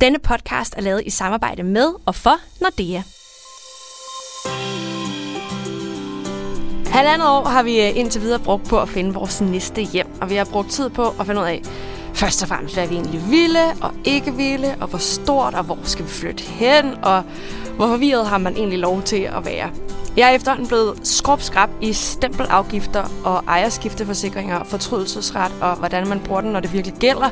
Denne podcast er lavet i samarbejde med og for Nordea. Halvandet år har vi øh, indtil videre brugt på at finde vores næste hjem, og vi har brugt tid på at finde ud af, først og fremmest, hvad vi egentlig ville og ikke ville, og hvor stort og hvor skal vi flytte hen, og hvor forvirret har man egentlig lov til at være. Jeg er efterhånden blevet skrubskrab i stempelafgifter og ejerskifteforsikringer, fortrydelsesret og hvordan man bruger den, når det virkelig gælder.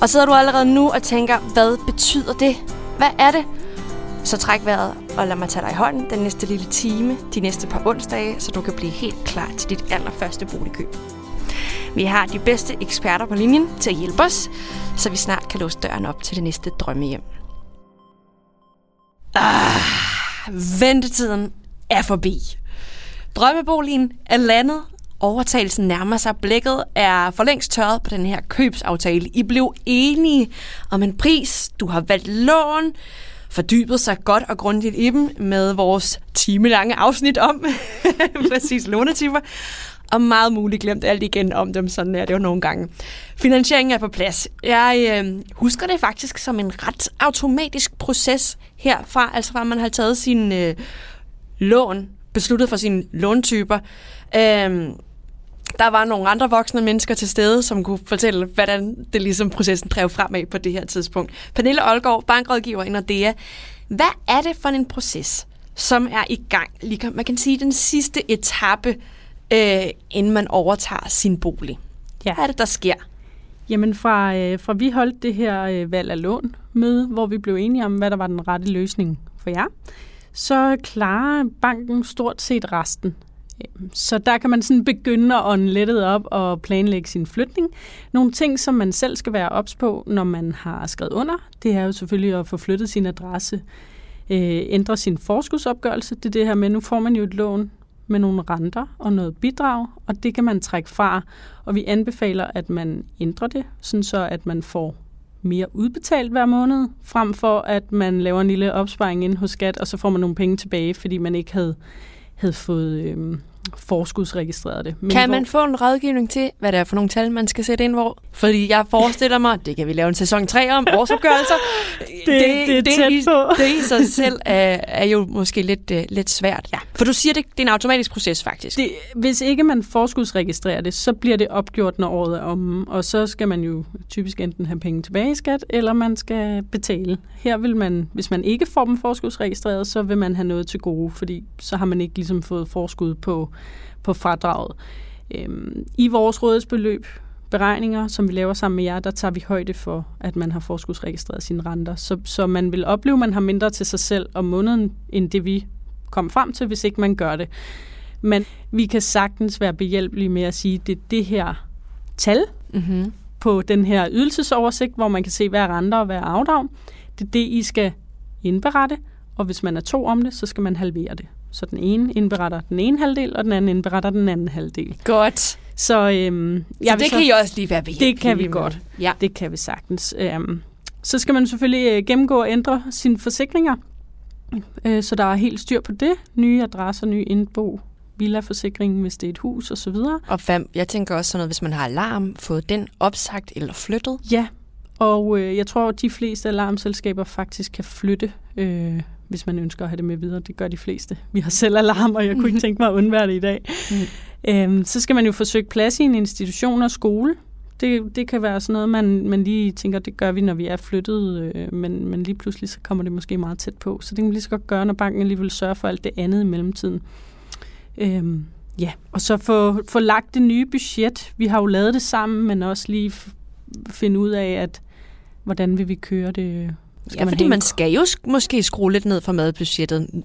Og sidder du allerede nu og tænker, hvad betyder det? Hvad er det? Så træk vejret og lad mig tage dig i hånden den næste lille time, de næste par onsdage, så du kan blive helt klar til dit allerførste boligkøb. Vi har de bedste eksperter på linjen til at hjælpe os, så vi snart kan låse døren op til det næste drømmehjem. Ah, ventetiden er forbi. Drømmeboligen er landet. Overtagelsen nærmer sig. Blækket er for længst tørret på den her købsaftale. I blev enige om en pris. Du har valgt lån fordybet sig godt og grundigt i dem med vores timelange afsnit om præcis lånetyper. Og meget muligt glemt alt igen om dem, sådan er det jo nogle gange. Finansieringen er på plads. Jeg øh, husker det faktisk som en ret automatisk proces herfra, altså fra man har taget sin øh, lån, besluttet for sine låntyper. Øh, der var nogle andre voksne mennesker til stede, som kunne fortælle, hvordan det ligesom processen drev fremad på det her tidspunkt. Pernille Olgaard, bankrådgiver i Nordea. Hvad er det for en proces, som er i gang? Man kan sige den sidste etape, øh, inden man overtager sin bolig. Ja. Hvad er det, der sker? Jamen fra, øh, fra vi holdt det her øh, valg af lån møde, hvor vi blev enige om, hvad der var den rette løsning for jer, så klarer banken stort set resten. Så der kan man sådan begynde at ånde lettet op og planlægge sin flytning. Nogle ting, som man selv skal være ops på, når man har skrevet under, det er jo selvfølgelig at få flyttet sin adresse, øh, ændre sin forskudsopgørelse. Det er det her med, nu får man jo et lån med nogle renter og noget bidrag, og det kan man trække fra. Og vi anbefaler, at man ændrer det, sådan så at man får mere udbetalt hver måned, frem for at man laver en lille opsparing ind hos skat, og så får man nogle penge tilbage, fordi man ikke havde havde fået øh, forskudsregistreret det. Men kan man få en rådgivning til, hvad det er for nogle tal, man skal sætte ind hvor? Fordi jeg forestiller mig, det kan vi lave en sæson 3 om, årsopgørelser. det, det, det, er det, tæt i, på. det i sig selv er, er jo måske lidt, uh, lidt svært. Ja. For du siger, det, det er en automatisk proces faktisk. Det, hvis ikke man forskudsregistrerer det, så bliver det opgjort, når året er om, og så skal man jo typisk enten have penge tilbage i skat, eller man skal betale. Her vil man, hvis man ikke får dem forskudsregistreret, så vil man have noget til gode, fordi så har man ikke ligesom fået forskud på på fradraget. Øhm, I vores rådighedsbeløb beregninger, som vi laver sammen med jer, der tager vi højde for, at man har forskudsregistreret sine renter. Så, så man vil opleve, at man har mindre til sig selv om måneden, end det vi kom frem til, hvis ikke man gør det. Men vi kan sagtens være behjælpelige med at sige, at det er det her tal mm-hmm. på den her ydelsesoversigt, hvor man kan se, hvad er renter og hvad er afdrag. Det er det, I skal indberette, og hvis man er to om det, så skal man halvere det. Så den ene indberetter den ene halvdel, og den anden indberetter den anden halvdel. Godt. Så, øhm, så det så, kan I også lige være ved. Det kan vi godt. Ja. Det kan vi sagtens. Øhm, så skal man selvfølgelig øh, gennemgå og ændre sine forsikringer, øh, så der er helt styr på det. Nye adresser, nye indbo, villaforsikringen, hvis det er et hus osv. Og fem, jeg tænker også sådan noget, hvis man har alarm, fået den opsagt eller flyttet. Ja, og øh, jeg tror, at de fleste alarmselskaber faktisk kan flytte øh, hvis man ønsker at have det med videre. Det gør de fleste. Vi har selv alarm, og jeg kunne ikke tænke mig at undvære det i dag. Mm. Øhm, så skal man jo forsøge plads i en institution og skole. Det, det kan være sådan noget, man, man lige tænker, det gør vi, når vi er flyttet, øh, men, men lige pludselig så kommer det måske meget tæt på. Så det kan man lige så godt gøre, når banken alligevel sørger for alt det andet i mellemtiden. Øhm, ja, og så få, få lagt det nye budget. Vi har jo lavet det sammen, men også lige finde ud af, at hvordan vil vi køre det skal ja, man fordi man skal jo måske skrue lidt ned for madbudgettet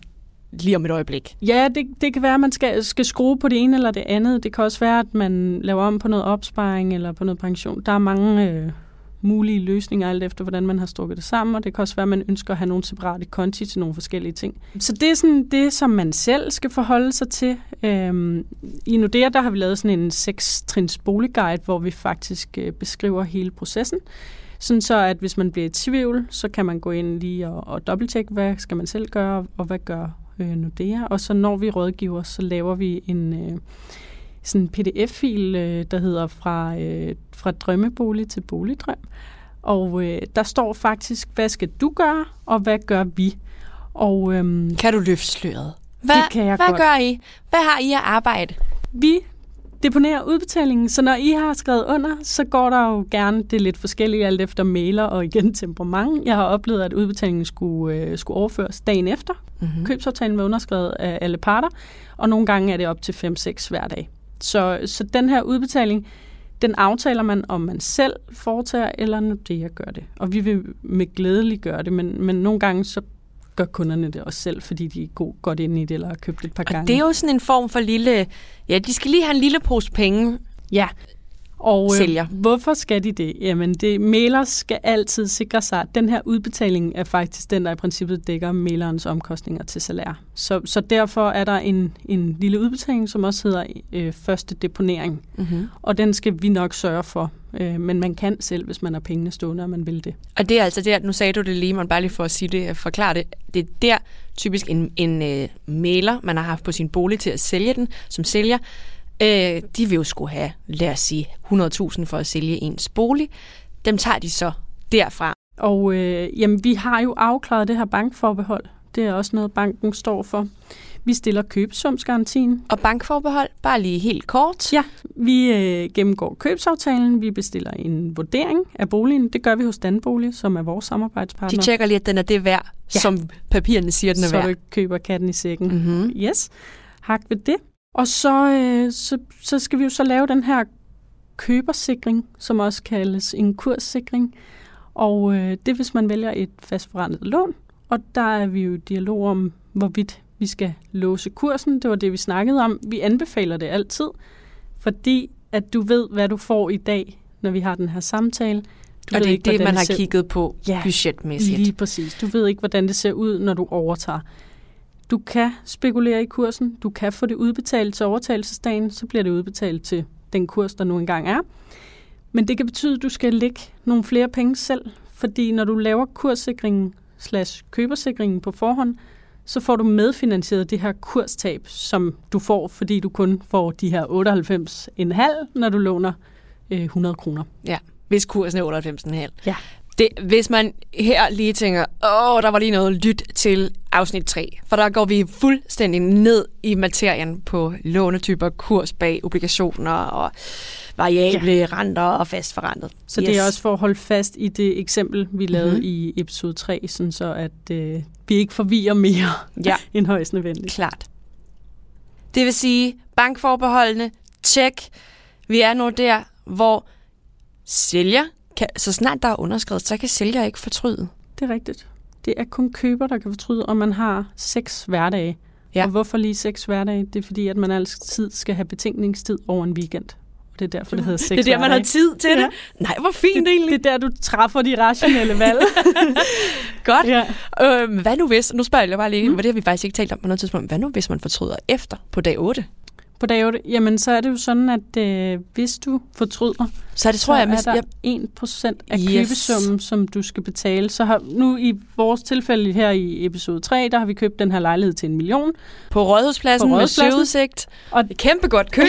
lige om et øjeblik. Ja, det, det kan være, at man skal, skal skrue på det ene eller det andet. Det kan også være, at man laver om på noget opsparing eller på noget pension. Der er mange øh, mulige løsninger, alt efter hvordan man har strukket det sammen, og det kan også være, at man ønsker at have nogle separate konti til nogle forskellige ting. Så det er sådan det, som man selv skal forholde sig til. Øhm, I Nordea, der har vi lavet sådan en seks-trins boligguide, hvor vi faktisk øh, beskriver hele processen. Sådan så, at hvis man bliver i tvivl, så kan man gå ind lige og, og dobbelttjekke, hvad skal man selv gøre, og hvad gør øh, Nordea. Og så når vi rådgiver, så laver vi en øh, sådan en pdf-fil, øh, der hedder fra, øh, fra drømmebolig til boligdrøm. Og øh, der står faktisk, hvad skal du gøre, og hvad gør vi? Og øhm, Kan du løfte sløret? Hvad, Det kan jeg hvad godt. gør I? Hvad har I at arbejde? vi deponerer udbetalingen, så når I har skrevet under, så går der jo gerne, det lidt forskelligt alt efter mailer og igen temperament. Jeg har oplevet, at udbetalingen skulle, øh, skulle overføres dagen efter. Mm-hmm. Købsaftalen var underskrevet af alle parter, og nogle gange er det op til 5-6 hver dag. Så, så den her udbetaling, den aftaler man, om man selv foretager, eller Nordea gør det. Og vi vil med glædelig gøre det, men, men nogle gange så gør kunderne det også selv, fordi de er god, godt inde i det, eller har købt et par Og gange. det er jo sådan en form for lille... Ja, de skal lige have en lille pose penge. Ja. Og Sælger. Øh, hvorfor skal de det? Jamen, det, mailer skal altid sikre sig, at den her udbetaling er faktisk den, der i princippet dækker mailerens omkostninger til salær. Så, så derfor er der en, en lille udbetaling, som også hedder øh, første deponering. Mm-hmm. Og den skal vi nok sørge for. Øh, men man kan selv, hvis man har pengene stående, og man vil det. Og det er altså der, nu sagde du det lige, man bare lige for at sige det, forklare det. Det er der typisk en, en øh, mailer, man har haft på sin bolig til at sælge den, som sælger. Øh, de vil jo skulle have, lad os sige, 100.000 for at sælge ens bolig. Dem tager de så derfra. Og øh, jamen, vi har jo afklaret det her bankforbehold. Det er også noget, banken står for. Vi stiller købesumsgarantien. Og bankforbehold, bare lige helt kort. Ja, vi øh, gennemgår købsaftalen, vi bestiller en vurdering af boligen. Det gør vi hos Danbolig, som er vores De samarbejdspartner. tjekker lige, at den er det værd, ja. Som papirerne siger, den er så du værd. ikke køber katten i sækken. Mm. Mm-hmm. Yes, hak ved det. Og så, øh, så, så skal vi jo så lave den her købersikring, som også kaldes en kurssikring. Og øh, det er, hvis man vælger et fastforrentet lån. Og der er vi jo i dialog om, hvorvidt vi skal låse kursen. Det var det, vi snakkede om. Vi anbefaler det altid, fordi at du ved, hvad du får i dag, når vi har den her samtale. Du Og det er ikke, det, man har ser- kigget på Ja, budgetmæssigt. Lige præcis. Du ved ikke, hvordan det ser ud, når du overtager. Du kan spekulere i kursen. Du kan få det udbetalt til overtagelsesdagen. Så bliver det udbetalt til den kurs, der nu engang er. Men det kan betyde, at du skal lægge nogle flere penge selv. Fordi når du laver kurssikringen slash købersikringen på forhånd, så får du medfinansieret det her kurstab, som du får, fordi du kun får de her 98,5, når du låner øh, 100 kroner. hvis kursen er 98,5. Ja. Det, hvis man her lige tænker, åh, der var lige noget lyt til afsnit 3, for der går vi fuldstændig ned i materien på lånetyper, kurs bag obligationer og variable ja. renter og fastforrentet. Så yes. det er også for at holde fast i det eksempel, vi lavede mm-hmm. i episode 3, sådan så at øh, vi ikke forvirrer mere Ja, end højst nødvendigt. klart. Det vil sige, bankforbeholdene, tjek. Vi er nu der, hvor sælger, kan, så snart der er underskrevet, så kan sælger ikke fortryde. Det er rigtigt. Det er kun køber, der kan fortryde, om man har seks hverdage. Ja. Og hvorfor lige seks hverdage? Det er fordi, at man altid skal have betænkningstid over en weekend. Og det er derfor, det hedder seks Det er der, man har tid til det. Ja. Nej, hvor fint det, egentlig. det er der, du træffer de rationelle valg. Godt. ja. Øhm, hvad nu hvis, nu spørger jeg bare lige, mm. det har vi faktisk ikke talt om på noget tidspunkt, hvad nu hvis man fortryder efter på dag 8? På dag 8, jamen så er det jo sådan, at øh, hvis du fortryder, Så det tror så jeg, er der jeg 1% af Yes. købesummen, som du skal betale. Så har, nu i vores tilfælde her i episode 3, der har vi købt den her lejlighed til en million. på Rådhuspladsen På med Rådhuspladsen. søudsigt. Og- Et kæmpe godt køb.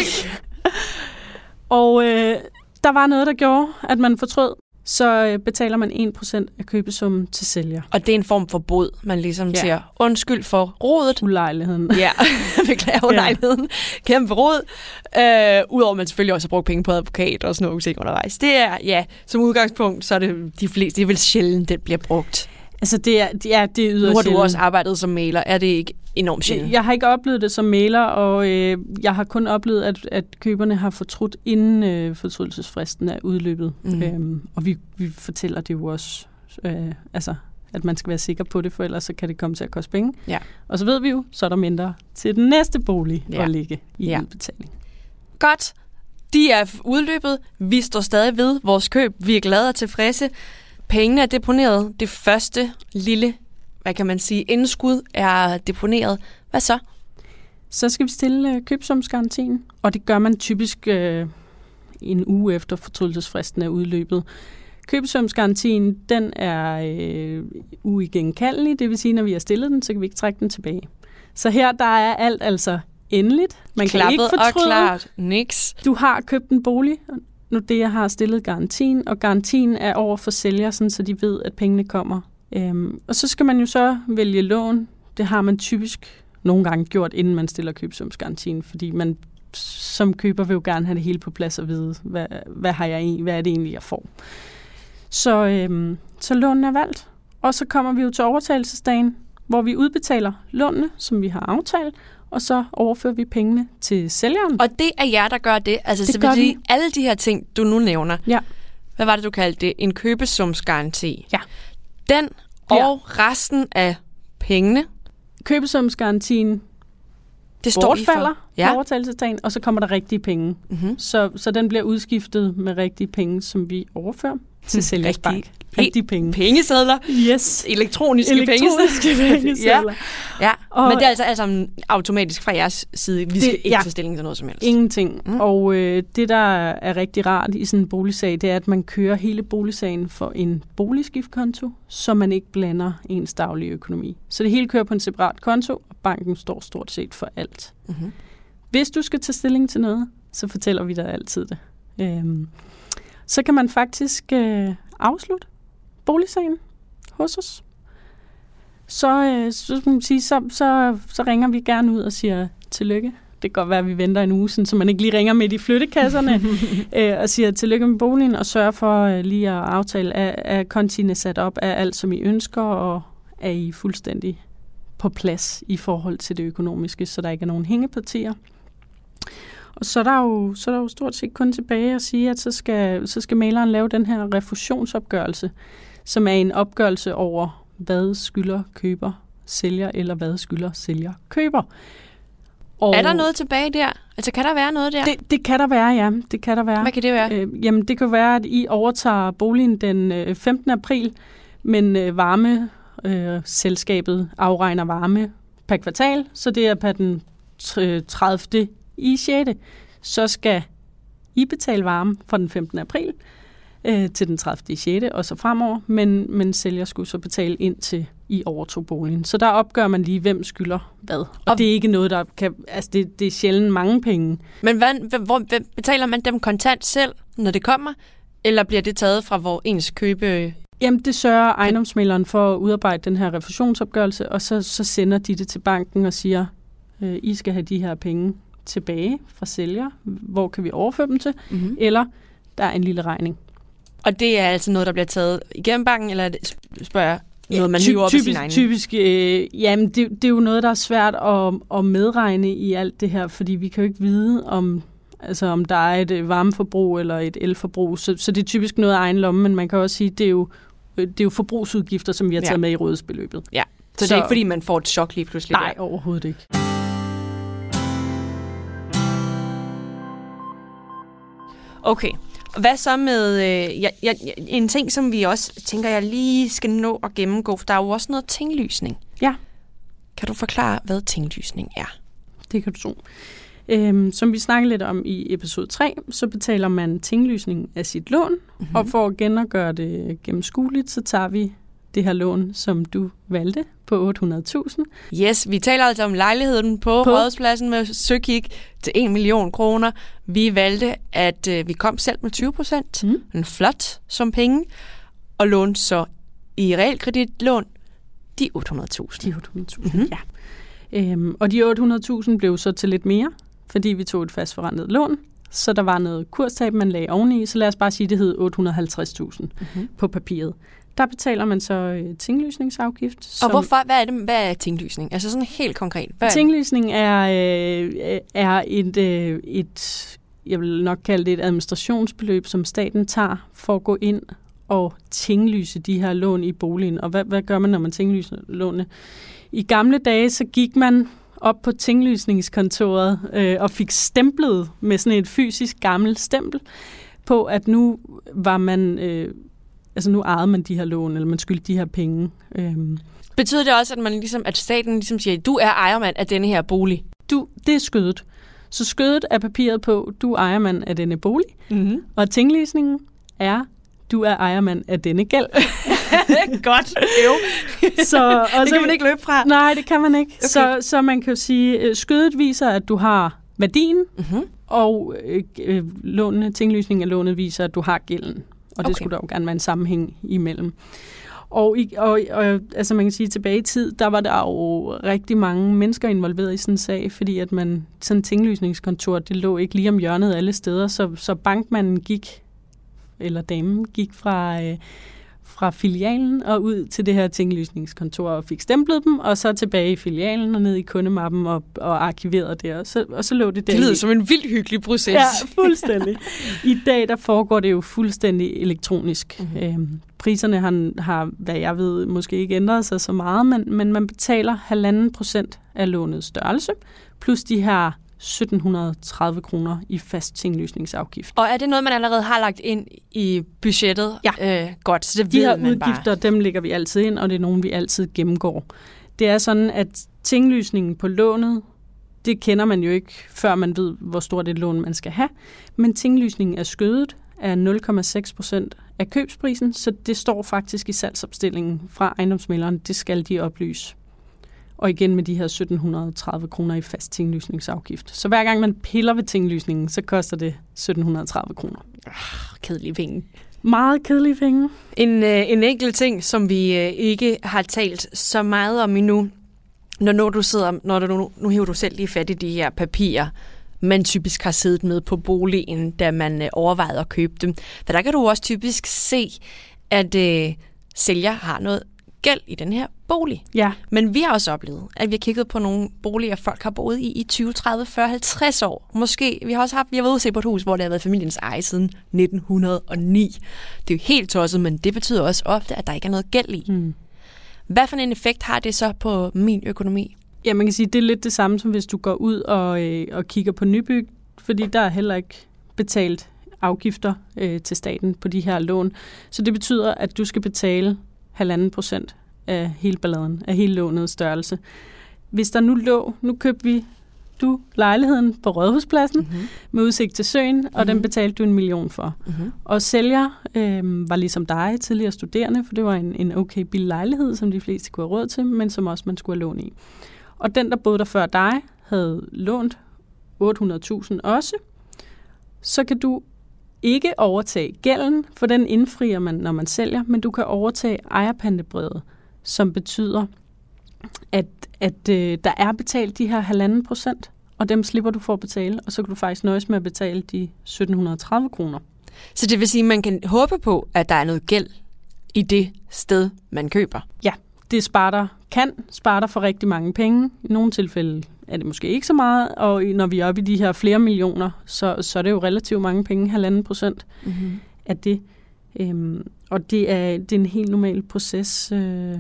Og øh, der var noget, der gjorde, at man fortrød. Så øh, betaler man 1% af købesummen til sælger. Og det er en form for bod, man ligesom ja. Ja. siger, undskyld for rodet. Ulejligheden. Ja, beklager ulejligheden. Kæmpe rod. Øh, Udover at man selvfølgelig også har brugt penge på advokat og sådan nogle ting undervejs. Det er, ja, som udgangspunkt, så er det de fleste, det er vel sjældent, det bliver brugt. Altså det er, det er Nu yderst har du også arbejdet som maler. Er det ikke enormt sjældent? Jeg har ikke oplevet det som maler, og øh, jeg har kun oplevet, at, at køberne har fortrudt, inden øh, fortrydelsesfristen er udløbet. Mm. Øhm, og vi, vi fortæller det jo også, øh, altså, at man skal være sikker på det, for ellers så kan det komme til at koste penge. Ja. Og så ved vi jo, så er der mindre til den næste bolig Ja. at ligge i ja. udbetaling. Godt. De er udløbet. Vi står stadig ved vores køb. Vi er glade og tilfredse. Pengene er deponeret. Det første lille, hvad kan man sige, indskud er deponeret. Hvad så? Så skal vi stille øh, købsumsgarantien, og det gør man typisk øh, en uge efter fortrydelsesfristen er udløbet. Købsumsgarantien, den er øh, uigenkaldelig, det vil sige, når vi har stillet den, så kan vi ikke trække den tilbage. Så her der er alt altså endeligt. Man kan Klappet ikke og fortryde. klart. Niks. Du har købt en bolig, nu det, jeg har stillet garantien, og garantien er over for sælger, sådan, så de ved, at pengene kommer. Øhm, og så skal man jo så vælge lån. Det har man typisk nogle gange gjort, inden man stiller købsumsgarantien, fordi man som køber vil jo gerne have det hele på plads og vide, hvad, hvad, har jeg, hvad er det egentlig, jeg får. Så, øhm, så lånene er valgt, og så kommer vi jo til overtagelsesdagen, hvor vi udbetaler lånene, som vi har aftalt, og så overfører vi pengene til sælgeren. Og det er jer, der gør det? Altså, Det så gør vi. alle de her ting, du nu nævner, Ja. hvad var det, du kaldte det? En købesumsgaranti. Ja. Den Ja. og resten af pengene, Købesumsgarantien det står bortfalder ja. på overtagelsesdagen, og så kommer der rigtige penge. Mm-hmm. Så, så den bliver udskiftet med rigtige penge, som vi overfører til sælgers bank. Rigtige penge. Pengesedler. Yes. Elektroniske, Elektroniske pengesedler. pengesedler. ja. ja. Og- Men det er altså alt sammen automatisk fra jeres side. Vi skal Det- ikke ja. tage stilling til noget som helst. Ingenting. Mm. Og øh, det, der er rigtig rart i sådan en boligsag, det er, at man kører hele boligsagen for en boligskiftkonto, så man ikke blander ens daglige økonomi. Så det hele kører på en separat konto, og banken står stort set for alt. Mm-hmm. Hvis du skal tage stilling til noget, så fortæller vi dig altid det. Øhm, så kan man faktisk øh, afslutte boligsagen hos os. Så, øh, så, skal man sige, så, så, så ringer vi gerne ud og siger tillykke. Det kan godt være, at vi venter en uge, sådan, så man ikke lige ringer midt i flyttekasserne øh, og siger tillykke med boligen og sørger for øh, lige at aftale, kontiene er sat op af alt, som I ønsker, og er I fuldstændig på plads i forhold til det økonomiske, så der ikke er nogen hængepartier. Og så er der jo, så er der jo stort set kun tilbage at sige, at så skal, så skal maleren lave den her refusionsopgørelse, som er en opgørelse over, hvad skylder køber sælger, eller hvad skylder sælger køber. Og Er der noget tilbage der? Altså, kan der være noget der? Det, det kan der være, ja. Det kan der være. Hvad kan det være? Øh, jamen, det kan være, at I overtager boligen den øh, 15. april, men øh, varme øh, selskabet afregner varme per kvartal, så det er per den tr- 30. i 6. Så skal I betale varme fra den 15. april øh, til den 30. i 6. og så fremover, men, men sælger skulle så betale ind til I overtog boligen. Så der opgør man lige, hvem skylder hvad. Og, Og- det er ikke noget, der kan... Altså, det, det er sjældent mange penge. Men hvad, hvor, hvad, betaler man dem kontant selv, når det kommer? Eller bliver det taget fra hvor ens købe... Jamen, det sørger ejendomsmæleren for at udarbejde den her refusionsopgørelse, og så, så sender de det til banken og siger, øh, I skal have de her penge tilbage fra sælger. Hvor kan vi overføre dem til? Mm-hmm. Eller der er en lille regning. Og det er altså noget, der bliver taget igennem banken, eller er det, spørger jeg, noget, man Ty- hiver op typisk, sin egen? Typisk, øh, jamen, det, det er jo noget, der er svært at, at medregne i alt det her, fordi vi kan jo ikke vide, om, altså, om der er et øh, varmeforbrug eller et elforbrug. Så, så det er typisk noget af egen lomme, men man kan også sige, det er jo, øh, det er jo forbrugsudgifter, som vi har taget Ja. med i rådsbeløbet. Så, så det er ikke, fordi man får et chok lige pludselig? Nej, der. overhovedet ikke. Okay. Hvad så med øh, jeg, jeg, en ting, som vi også tænker, jeg lige skal nå at gennemgå, for der er jo også noget tinglysning. Ja. Kan du forklare, hvad tinglysning er? Det kan du tro. Øhm, som vi snakkede lidt om i episode 3, så betaler man tinglysning af sit lån, mm-hmm. og for at igen at gøre det gennemskueligt, så tager vi det her lån, som du valgte på 800.000. Yes, vi taler altså om lejligheden på, på. Rådspladsen med søkik til 1 million kroner. Vi valgte, at øh, vi kom selv med 20 procent. Mm. En flot som penge. Og lånte så i realkreditlån de 800.000. De 800.000, Mhm. mm-hmm. ja. Øhm, og de 800.000 blev så til lidt mere, fordi vi tog et fastforrentet lån, så der var noget kurstab, man lagde oveni, så lad os bare sige, det hed 850.000 Mm-hmm. på papiret. Der betaler man så øh, tinglysningsafgift. Og som- hvorfor? Hvad er, det, hvad er tinglysning? Altså sådan helt konkret. Hvad er? Tinglysning er, øh, er et, øh, et, jeg vil nok kalde det et administrationsbeløb, som staten tager for at gå ind og tinglyse de her lån i boligen. Og hvad, hvad gør man, når man tinglyser lånene? I gamle dage, så gik man op på tinglysningskontoret øh, og fik stemplet med sådan et fysisk gammelt stempel på, at nu var man, øh, altså nu ejede man de her lån, eller man skyldte de her penge. Øh, Betyder det også, at, man ligesom, at staten ligesom siger, du er ejermand af denne her bolig? du, det er skødet. Så skødet er papiret på, du er ejermand af denne bolig, Mm-hmm. og tinglysningen er, du er ejermand af denne gæld. Godt. Jo. så, og Det så, kan man ikke løbe fra. Nej, det kan man ikke. Okay. Okay. Så, så man kan jo sige, øh, skødet viser, at du har værdien, Mm-hmm. og øh, øh, lånene, tinglysningen af lånet viser, at du har gælden. Og det Okay. skulle der jo gerne være en sammenhæng imellem. Og, i, og, og altså man kan sige, tilbage i tid, der var der jo rigtig mange mennesker involveret i sådan en sag, fordi at man, sådan en tinglysningskontor, det lå ikke lige om hjørnet alle steder, så, så bankmanden gik, eller damen gik fra, øh, fra filialen og ud til det her tinglysningskontor og fik stemplet dem, og så tilbage i filialen og ned i kundemappen og, og arkiveret det, og så, og så lå det der. Det lyder i- som en vildt hyggelig proces. Ja, fuldstændig. I dag der foregår det jo fuldstændig elektronisk. Mhm. Mm-hmm. Øhm, priserne har, har, hvad jeg ved, måske ikke ændret sig så meget, men, men man betaler halvanden procent af lånets størrelse, plus de her 1730 kroner i fast tinglysningsafgift. Og er det noget, man allerede har lagt ind i budgettet? Ja. Øh, godt, så det De ved her man udgifter, dem lægger vi altid ind, og det er nogen, vi altid gennemgår. Det er sådan, at tinglysningen på lånet, det kender man jo ikke, før man ved, hvor stort et lån man skal have. Men tinglysningen er skødet af 0,6 procent af købsprisen, så det står faktisk i salgsopstillingen fra ejendomsmælderen. Det skal de oplyse. Og igen med de her 1730 kroner i fast tinglysningsafgift. Så hver gang man piller ved tinglysningen, så koster det 1730 kroner. bare kedelige penge. Meget kedelige penge. En, øh, en enkelt ting, som vi øh, ikke har talt så meget om endnu, når, når du sidder, når du, nu, nu hiver du selv lige fat i de her papirer, man typisk har siddet med på boligen, da man øh, overvejede at købe dem. For der kan du også typisk se, at øh, sælger har noget gæld i den her bolig. Ja, Men vi har også oplevet, at vi har kigget på nogle boliger, folk har boet i i 20, 30, 40, 50 år. Måske, vi har også haft, vi har været ude se på et hus, hvor det har været familiens eje siden 1909. Det er jo helt tosset, men det betyder også ofte, at der ikke er noget gæld i. Mm. Hvad for en effekt har det så på min økonomi? Ja, man kan sige, det er lidt det samme, som hvis du går ud og, øh, og kigger på nybyg, fordi der er heller ikke betalt afgifter øh, til staten på de her lån. Så det betyder, at du skal betale halvanden procent af hele balladen, af hele lånets størrelse. Hvis der nu lå, nu købte vi du lejligheden på Rådhuspladsen Mm-hmm. med udsigt til søen, og den Mhm. betalte du en million for. Mm-hmm. Og sælger øh, var ligesom dig, tidligere studerende, for det var en, en okay billig lejlighed, som de fleste kunne have råd til, men som også man skulle have lån i. Og den, der boede der før dig, havde lånt 800.000 også. Så kan du ikke overtage gælden, for den indfrier man, når man sælger, men du kan overtage ejerpantebrevet, som betyder, at, at øh, der er betalt de her halvanden procent, og dem slipper du for at betale, og så kan du faktisk nøjes med at betale de 1730 kroner. Så det vil sige, at man kan håbe på, at der er noget gæld i det sted, man køber. det sparer kan spare dig for rigtig mange penge. I nogle tilfælde er det måske ikke så meget, og når vi er oppe i de her flere millioner, så, så er det jo relativt mange penge, halvanden procent Mm-hmm. af det. Øhm, og det er, det er en helt normal proces, øh,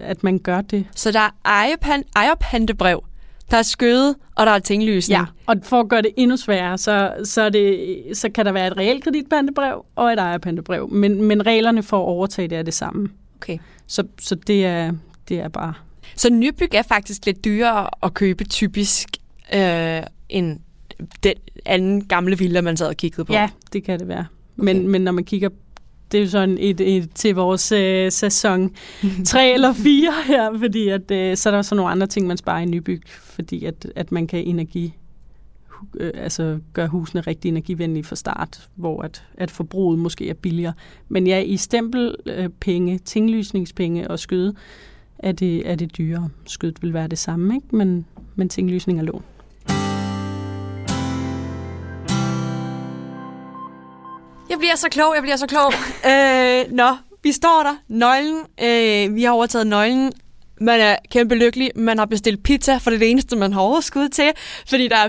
at man gør det. Så der er ejerpan, ejerpantebrev, der er skøde, og der er tinglysning. Ja, og for at gøre det endnu sværere, så, så, det, så kan der være et realkreditpantebrev og et ejerpantebrev, men, men reglerne for at overtage det er det samme. Okay. Så, så det, er, det er bare Så nybyg er faktisk lidt dyrere at købe typisk øh, end den anden gamle villa, man sad og kiggede på. Ja, det kan det være. Okay. Men, men når man kigger, det er jo sådan et, et til vores øh, sæson 3 eller 4 her, fordi at, øh, så er der så nogle andre ting, man sparer i nybyg, fordi at, at man kan energi, øh, altså gøre husene rigtig energivenlige fra start, hvor at, at forbruget måske er billigere. Men ja, i stempelpenge, øh, penge, tinglysningspenge og skøde, er det, er det dyrere. Skødet vil være det samme, ikke? Men, men tinglysning er lån. Jeg bliver så klog, jeg bliver så klog. øh, nå, vi står der. Nøglen. Øh, vi har overtaget nøglen. Man er kæmpe lykkelig. Man har bestilt pizza, for det er det eneste, man har overskud til. Fordi der er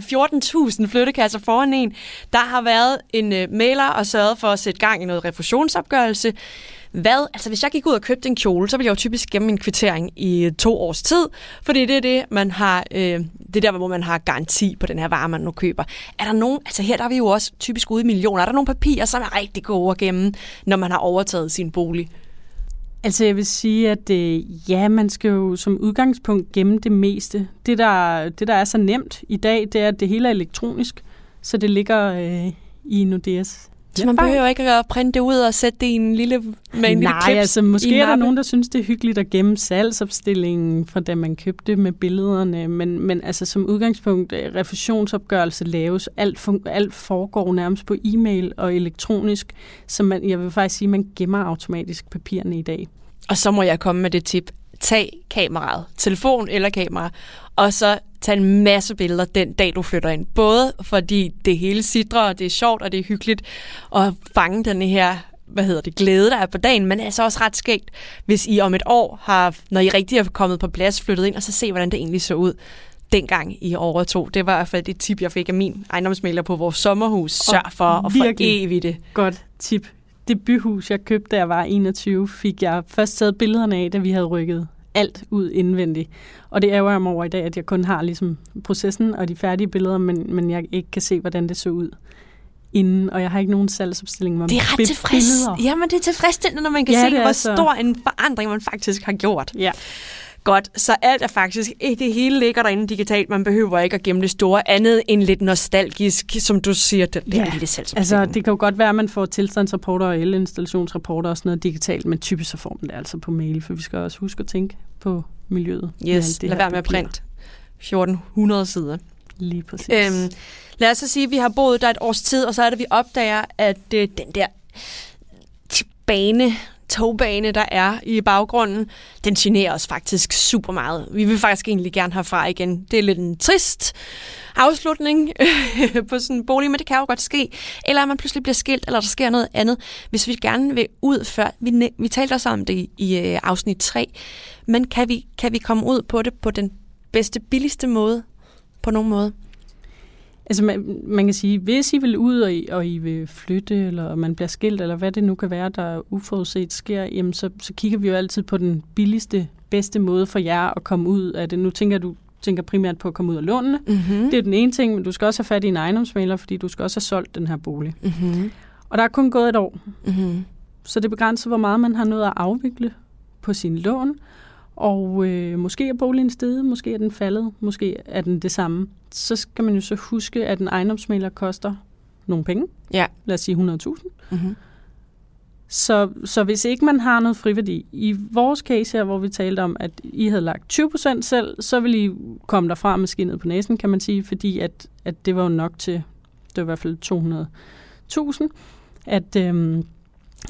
14.000 flyttekasser foran en. Der har været en øh, mailer og sørget for at sætte gang i noget refusionsopgørelse. Hvad? Altså, hvis jeg gik ud og købte en kjole, så ville jeg jo typisk gemme en kvittering i to års tid, fordi det er det, man har, øh, det er der, hvor man har garanti på den her vare, man nu køber. Er der nogen, altså her der er vi jo også typisk ude i millioner, er der nogle papirer, som er rigtig gode at gemme, når man har overtaget sin bolig? Altså jeg vil sige, at øh, ja, man skal jo som udgangspunkt gemme det meste. Det der, det, der er så nemt i dag, det er, at det hele er elektronisk, så det ligger øh, i Nordeas så man behøver ikke at printe det ud og sætte det i en lille, med en Nej, lille klips altså måske er der nogen, der synes, det er hyggeligt at gemme salgsopstillingen fra da man købte med billederne, men, men altså som udgangspunkt, øh, refusionsopgørelse laves, alt, fun- alt foregår nærmest på e-mail og elektronisk, så man, jeg vil faktisk sige, at man gemmer automatisk papirerne i dag. Og så må jeg komme med det tip. Tag kameraet, telefon eller kamera, og så tag en masse billeder den dag, du flytter ind. Både fordi det hele sidder, og det er sjovt, og det er hyggeligt at fange den her hvad hedder det, glæde, der er på dagen, men altså også ret skægt, hvis I om et år har, når I rigtig er kommet på plads, flyttet ind, og så se, hvordan det egentlig så ud dengang I overtog. Det var i hvert fald det tip, jeg fik af min ejendomsmælder på vores sommerhus. Sørg for at virkelig. forevige det. Godt tip. Det byhus, jeg købte, da jeg var 21, fik jeg først taget billederne af, da vi havde rykket alt ud indvendigt. Og det ærger jeg mig over i dag, at jeg kun har ligesom processen og de færdige billeder, men, men jeg ikke kan se, hvordan det så ud inden, og jeg har ikke nogen salgsopstilling med Det er ret tilfreds. billeder. Jamen, det er tilfredsstillende, når man kan Ja, se, er hvor så. stor en forandring man faktisk har gjort. Ja. Godt, så alt er faktisk, det hele ligger derinde digitalt. Man behøver ikke at gemme det store andet end lidt nostalgisk, som du siger, det, det Ja, er lille Altså, det kan jo godt være, at man får tilstandsrapporter og elinstallationsrapporter og sådan noget digitalt, men typisk så får man det altså på mail, for vi skal også huske at tænke på miljøet. Yes, lad være med at printe 1400 sider. Lige præcis. Øhm, lad os så sige, at vi har boet der et års tid, og så er det, vi opdager, at øh, den der bane, togbane, der er i baggrunden, den generer os faktisk super meget. Vi vil faktisk egentlig gerne herfra igen. Det er lidt en trist afslutning på sådan en bolig, men det kan jo godt ske. Eller at man pludselig bliver skilt, eller der sker noget andet. Hvis vi gerne vil ud før, vi, vi talte også om det i, i afsnit 3, men kan vi, kan vi komme ud på det på den bedste, billigste måde? På nogen måde? Altså man, man kan sige, hvis I vil ud, og I, og I vil flytte, eller man bliver skilt, eller hvad det nu kan være, der uforudset sker, jamen så, så kigger vi jo altid på den billigste, bedste måde for jer at komme ud af det. Nu tænker du tænker primært på at komme ud af lånene. Mm-hmm. Det er den ene ting, men du skal også have fat i en ejendomsmaler, fordi du skal også have solgt den her bolig. Mm-hmm. Og der er kun gået et år, Mm-hmm. så det begrænser, hvor meget man har nået at afvikle på sin lån. Og øh, måske er boligen steget, måske er den faldet, måske er den det samme. Så skal man jo så huske, at en ejendomsmaler koster nogle penge. Ja. Lad os sige 100.000. Mm-hmm. Så, så hvis ikke man har noget friværdi, i vores case her, hvor vi talte om, at I havde lagt 20% selv, så vil I komme derfra med skinnet på næsen, kan man sige, fordi at, at det var jo nok til, det var i hvert fald 200.000, at, øhm,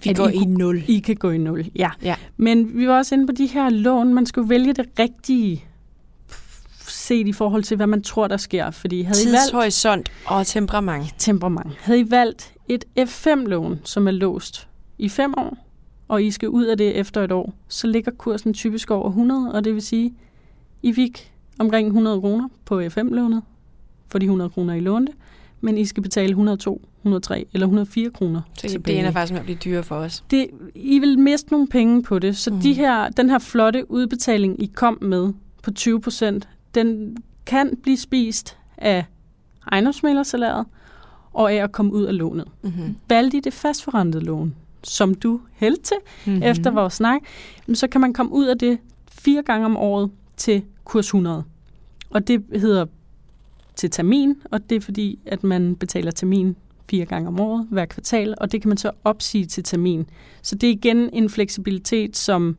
Vi at går I, i nul. I kan gå i nul. Ja. Ja. Men vi var også inde på de her lån, man skulle vælge det rigtige set i forhold til, hvad man tror, der sker. Fordi havde I valgt Tidshorisont og temperament. temperament. Havde I valgt et F5-lån, som er låst i fem år, og I skal ud af det efter et år, så ligger kursen typisk over 100, og det vil sige, I fik omkring 100 kroner på F5-lånet for de 100 kroner, I lånte, men I skal betale 102, 103 eller 104 kroner Så tilbage. det er faktisk med at blive dyrere for os. Det, I vil miste nogle penge på det, så mm. de her, den her flotte udbetaling, I kom med på 20 procent, den kan blive spist af ejendomsmælersalæret og af at komme ud af lånet. Mm-hmm. Valgte I det fastforrentede lån, som du hældte til Mm-hmm. mm. efter vores snak, så kan man komme ud af det fire gange om året til kurs 100. Og det hedder til termin, og det er fordi, at man betaler termin fire gange om året, hver kvartal, og det kan man så opsige til termin. Så det er igen en fleksibilitet, som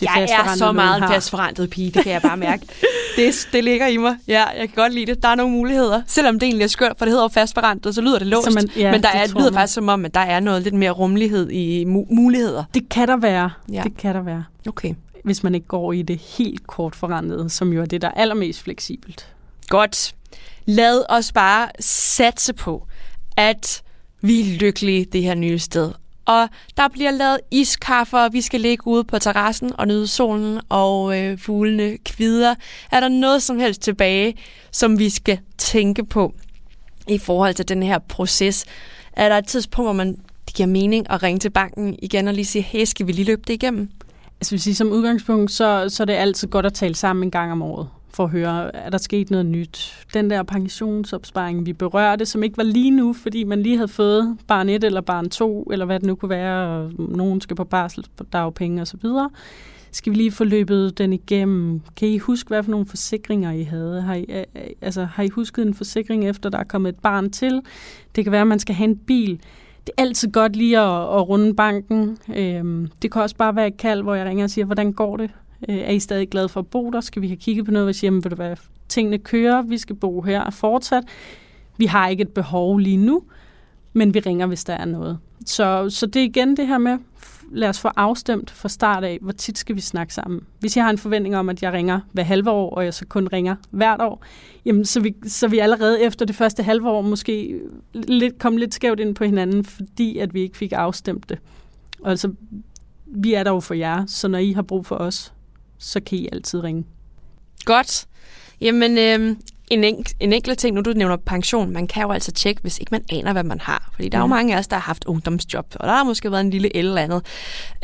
det Jeg er så meget en fastforrentet pige, det kan jeg bare mærke. det, det ligger i mig. Ja, jeg kan godt lide det. Der er nogle muligheder. Selvom det egentlig er skørt, for det hedder jo fastforrentet, så lyder det låst. Så man- ja, men der det er, tror lyder man. faktisk som om, at der er noget lidt mere rummelighed i mu- muligheder. Det kan der være. Ja. Det kan der være. Okay. Hvis man ikke går i det helt kort forrentede, som jo er det, der er allermest fleksibelt. Godt. Lad os bare satse på, at vi er lykkelige det her nye sted. Og der bliver lavet iskaffe, og vi skal ligge ude på terrassen og nyde solen, og øh, fuglene kvider. Er der noget som helst tilbage, som vi skal tænke på i forhold til den her proces? Er der et tidspunkt, hvor man, det giver mening at ringe til banken igen og lige sige, hey, skal vi lige løbe det igennem? Altså vil sige, som udgangspunkt, så, så er det altid godt at tale sammen en gang om året, for at høre, er der sket noget nyt? Den der pensionsopsparing, vi berørte, som ikke var lige nu, fordi man lige havde fået barn 1 eller barn 2, eller hvad det nu kunne være, og nogen skal på barsel, på dagpenge osv., skal vi lige få løbet den igennem? Kan I huske, hvad for nogle forsikringer I havde? Har I, altså, har I husket en forsikring efter, der er kommet et barn til? Det kan være, at man skal have en bil. det er altid godt lige at, at runde banken. Øhm, det kan også bare være et kald, hvor jeg ringer og siger, hvordan går det? Øh, er I stadig glade for at bo der? Skal vi have kigget på noget, hvis jamen, vil du være, tingene kører, vi skal bo her fortsat. Vi har ikke et behov lige nu, men vi ringer, hvis der er noget. Så, så det er igen det her med, lad os få afstemt fra start af, hvor tit skal vi snakke sammen. Hvis jeg har en forventning om, at jeg ringer hver halve år, og jeg så kun ringer hvert år, jamen, så, vi, så vi allerede efter det første halve år måske lidt, kom lidt skævt ind på hinanden, fordi at vi ikke fik afstemt det. Og altså, vi er der jo for jer, så når I har brug for os, så kan I altid ringe. Godt. Jamen, øh, en, enk- en enkelt ting, nu du nævner pension, man kan jo altså tjekke, hvis ikke man aner, hvad man har. Fordi der ja. er jo mange af os, der har haft ungdomsjob, og der har måske været en lille eller andet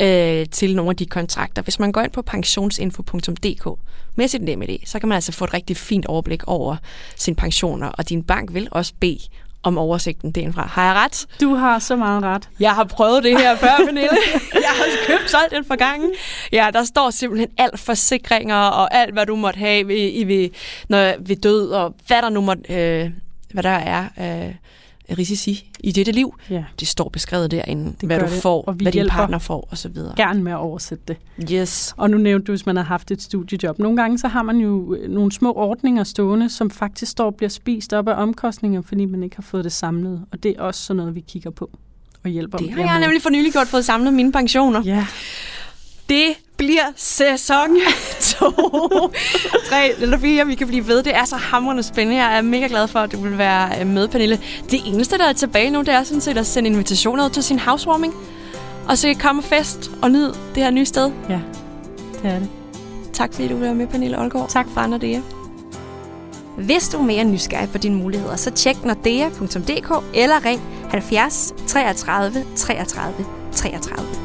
øh, til nogle af de kontrakter. Hvis man går ind på pensionsinfo.dk med sit NemID, så kan man altså få et rigtig fint overblik over sine pensioner, og din bank vil også bede om oversigten derindfra. Har jeg ret? Du har så meget ret. Jeg har prøvet det her før, Pernille. jeg har købt solgt den for gangen. Ja, der står simpelthen alt forsikringer og alt, hvad du måtte have ved, ved, når, ved død, og hvad der nu måtte, øh, hvad der er øh, risici i dette liv. Ja. Det står beskrevet derinde, det hvad du det. får, hvad din partner får osv. Gerne med at oversætte det. Yes. Og nu nævnte du, hvis man har haft et studiejob. Nogle gange så har man jo øh, nogle små ordninger stående, som faktisk står og bliver spist op af omkostninger, fordi man ikke har fået det samlet. Og det er også sådan noget, vi kigger på og hjælper Det har jeg nemlig for nylig godt fået samlet mine pensioner. Ja. Det bliver sæson 2, 3 eller 4, vi kan blive ved. Det er så hamrende spændende. Jeg er mega glad for, at du vil være øh, med, Pernille. Det eneste, der er tilbage nu, det er sådan set at sende invitationer ud til sin housewarming. Og så komme fest og nyde det her nye sted. Ja, det er det. Tak fordi du vil være med, Pernille Olgaard. Tak fra Nordea. Hvis du er mere nysgerrig på dine muligheder, så tjek nordea.dk eller ring 70 33 33 33.